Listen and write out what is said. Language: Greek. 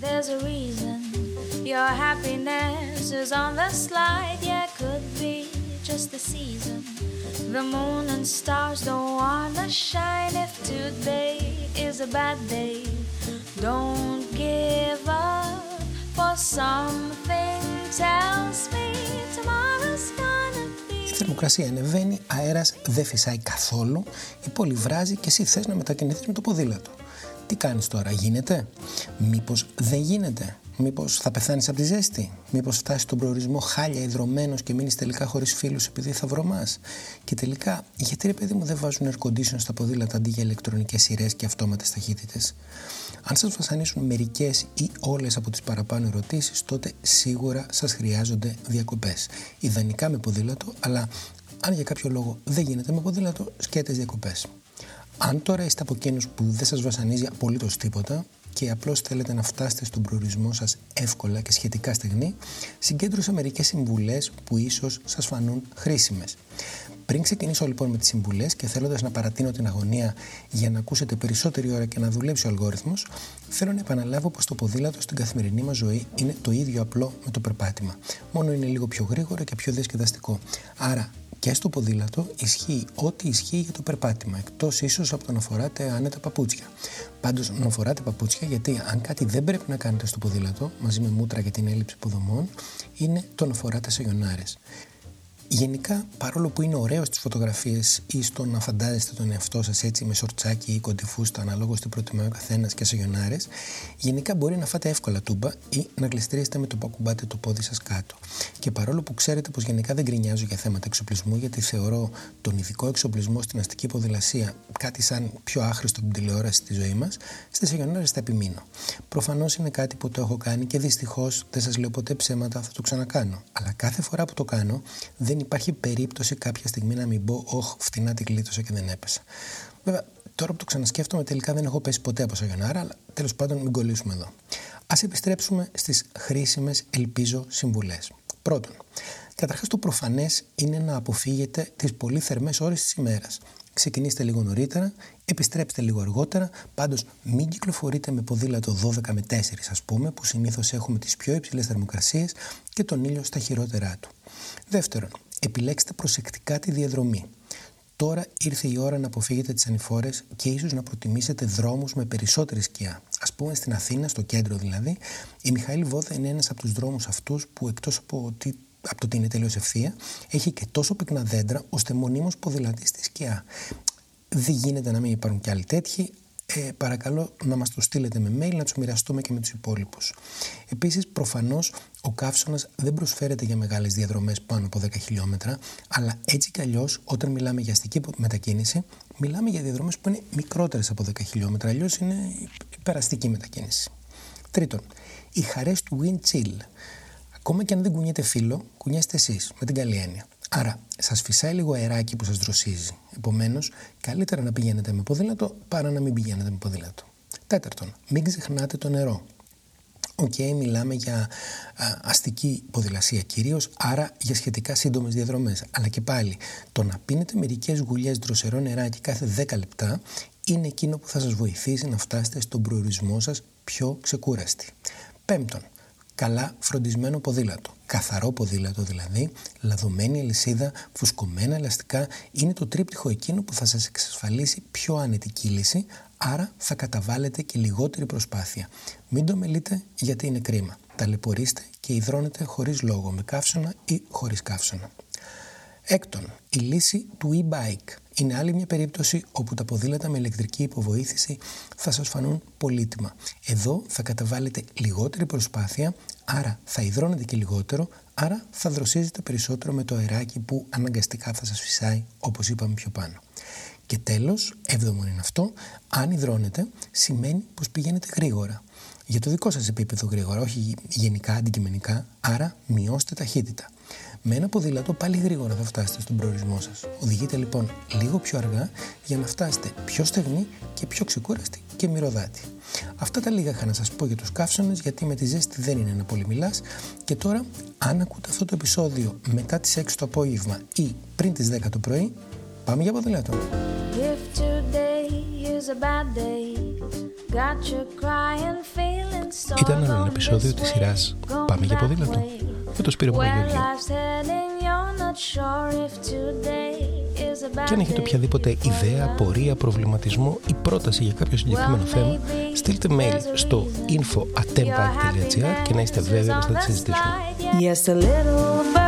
There's a reason your happiness is on the slide. Yeah, could be just the season. The moon and stars don't wanna shine. If today is a bad day, don't give up. For something tells me tomorrow's gonna be. Η θερμοκρασία ανεβαίνει, αέρας δεν φυσάει καθόλου, η πόλη βράζει και εσύ θες να μετακινηθείς με το ποδήλατο. Τι κάνεις τώρα, γίνεται; Μήπως δεν γίνεται; Μήπως θα πεθάνεις από τη ζέστη; Μήπως φτάσεις στον προορισμό χάλια ιδρωμένος και μείνεις τελικά χωρίς φίλους επειδή θα βρωμάς; Και τελικά, γιατί ρε παιδί μου δεν βάζουν air condition στα ποδήλατα αντί για ηλεκτρονικές σειρές και αυτόματες ταχύτητες; Αν σας βασανίσουν μερικές ή όλες από τις παραπάνω ερωτήσεις, τότε σίγουρα σας χρειάζονται διακοπές. Ιδανικά με ποδήλατο, αλλά αν για κάποιο λόγο δεν γίνεται με ποδήλατο, σκέτες διακοπές. Αν τώρα είστε από εκείνους που δεν σας βασανίζει απολύτως τίποτα και απλώς θέλετε να φτάσετε στον προορισμό σας εύκολα και σχετικά στεγνή, συγκέντρωσα μερικές συμβουλές που ίσως σας φανούν χρήσιμες. Πριν ξεκινήσω λοιπόν με τις συμβουλές και θέλοντας να παρατείνω την αγωνία για να ακούσετε περισσότερη ώρα και να δουλέψει ο αλγόριθμος, θέλω να επαναλάβω πως το ποδήλατο στην καθημερινή μας ζωή είναι το ίδιο απλό με το περπάτημα. Μόνο είναι λίγο πιο γρήγορο και πιο διασκεδαστικό. Άρα και στο ποδήλατο ισχύει ό,τι ισχύει για το περπάτημα, εκτός ίσως από το να φοράτε άνετα παπούτσια. Πάντως, να φοράτε παπούτσια, γιατί αν κάτι δεν πρέπει να κάνετε στο ποδήλατο, μαζί με μούτρα για την έλλειψη υποδομών, είναι το να φοράτε σαγιονάρε. Γενικά, παρόλο που είναι ωραίο στις φωτογραφίες ή στο να φαντάζεστε τον εαυτό σας έτσι με σορτσάκι ή κοντιφούστα, αναλόγως τι προτιμάει ο καθένας και σε γιονάρες, γενικά μπορεί να φάτε εύκολα τούμπα ή να γλιστρήσετε με το που ακουμπάτε το πόδι σας κάτω. Και παρόλο που ξέρετε πως γενικά δεν γκρινιάζω για θέματα εξοπλισμού, γιατί θεωρώ τον ειδικό εξοπλισμό στην αστική ποδηλασία κάτι σαν πιο άχρηστο από την τηλεόραση στη ζωή μας, στις σαγιονάρε θα επιμείνω. Προφανώς είναι κάτι που το έχω κάνει και δυστυχώς δεν σας λέω ποτέ ψέματα, θα το ξανακάνω. Αλλά κάθε φορά που το κάνω, δεν δεν υπάρχει περίπτωση κάποια στιγμή να μην πω «Ωχ, φτηνά την κλείτωσα και δεν έπεσα». Βέβαια, τώρα που το ξανασκέφτομαι, τελικά δεν έχω πέσει ποτέ από σαγιονάρα, αλλά τέλος πάντων μην κολλήσουμε εδώ. Α επιστρέψουμε στις χρήσιμες, ελπίζω, συμβουλές. Πρώτον, καταρχάς το προφανές είναι να αποφύγετε τις πολύ θερμές ώρες της ημέρας. Ξεκινήστε λίγο νωρίτερα, επιστρέψτε λίγο αργότερα, πάντως μην κυκλοφορείτε με ποδήλατο 12 με 4 ας πούμε, που συνήθως έχουμε τις πιο υψηλές θερμοκρασίες και τον ήλιο στα χειρότερά του. Δεύτερον, επιλέξτε προσεκτικά τη διαδρομή. Τώρα ήρθε η ώρα να αποφύγετε τις ανηφόρες και ίσως να προτιμήσετε δρόμους με περισσότερη σκιά. Α πούμε στην Αθήνα, στο κέντρο δηλαδή, η Μιχαήλ Βόδα είναι ένας από τους δρόμους αυτούς που εκτός από ότι από το ότι είναι τελείως ευθεία, έχει και τόσο πυκνά δέντρα ώστε μονίμως ποδηλατεί στη σκιά. Δεν γίνεται να μην υπάρχουν κι άλλοι τέτοιοι. Ε, παρακαλώ να μας το στείλετε με mail να τους μοιραστούμε και με τους υπόλοιπους. Επίσης προφανώς ο καύσωνας δεν προσφέρεται για μεγάλες διαδρομές πάνω από 10 χιλιόμετρα αλλά έτσι κι αλλιώς όταν μιλάμε για αστική μετακίνηση μιλάμε για διαδρομές που είναι μικρότερες από 10 χιλιόμετρα αλλιώς είναι υπεραστική μετακίνηση. Τρίτον, οι χαρές του wind chill. Ακόμα και αν δεν κουνιέται φύλλο, κουνιέστε εσείς με την καλή έννοια. Άρα, σας φυσάει λίγο αεράκι που σας δροσίζει. Επομένως, καλύτερα να πηγαίνετε με ποδήλατο παρά να μην πηγαίνετε με ποδήλατο. Τέταρτον, μην ξεχνάτε το νερό. Okay, μιλάμε για α, αστική ποδηλασία κυρίως, άρα για σχετικά σύντομες διαδρομές. Αλλά και πάλι, το να πίνετε μερικές γουλιές δροσερό νεράκι κάθε 10 λεπτά είναι εκείνο που θα σας βοηθήσει να φτάσετε στον προορισμό σας πιο ξεκούραστοι. Πέμπτον, καλά φροντισμένο ποδήλατο. Καθαρό ποδήλατο δηλαδή, λαδωμένη αλυσίδα, φουσκωμένα ελαστικά είναι το τρίπτυχο εκείνο που θα σας εξασφαλίσει πιο άνετη κύληση, άρα θα καταβάλλετε και λιγότερη προσπάθεια. Μην το μελείτε γιατί είναι κρίμα. Ταλαιπωρήστε και υδρώνετε χωρίς λόγο, με καύσωνα ή χωρίς καύσωνα. Έκτον, η λύση του e-bike είναι άλλη μια περίπτωση όπου τα ποδήλατα με ηλεκτρική υποβοήθηση θα σας φανούν πολύτιμα. Εδώ θα καταβάλλετε λιγότερη προσπάθεια, άρα θα υδρώνετε και λιγότερο, άρα θα δροσίζετε περισσότερο με το αεράκι που αναγκαστικά θα σας φυσάει όπως είπαμε πιο πάνω. Και τέλος, έβδομο είναι αυτό, αν υδρώνετε σημαίνει πως πηγαίνετε γρήγορα. Για το δικό σας επίπεδο γρήγορα, όχι γενικά, αντικειμενικά, άρα μειώστε ταχύτητα. Με ένα ποδήλατο πάλι γρήγορα θα φτάσετε στον προορισμό σας. Οδηγείτε λοιπόν λίγο πιο αργά για να φτάσετε πιο στεγνή και πιο ξεκούραστη και μυρωδάτη. Αυτά τα λίγα είχα να σας πω για τους καύσονες γιατί με τη ζέστη δεν είναι να πολύ μιλάς και τώρα αν ακούτε αυτό το επεισόδιο μετά τις 6 το απόγευμα ή πριν τις 10 το πρωί πάμε για ποδήλατο. Ήταν ένα επεισόδιο της σειράς Πάμε για ποδήλατο με το Σπύρο Παπαγιώργιο. Και αν έχετε οποιαδήποτε ιδέα, πορεία, προβληματισμό ή πρόταση για κάποιο συγκεκριμένο θέμα, στείλτε mail στο info.atempa.gr και να είστε βέβαιοι ότι θα τη συζητήσουμε.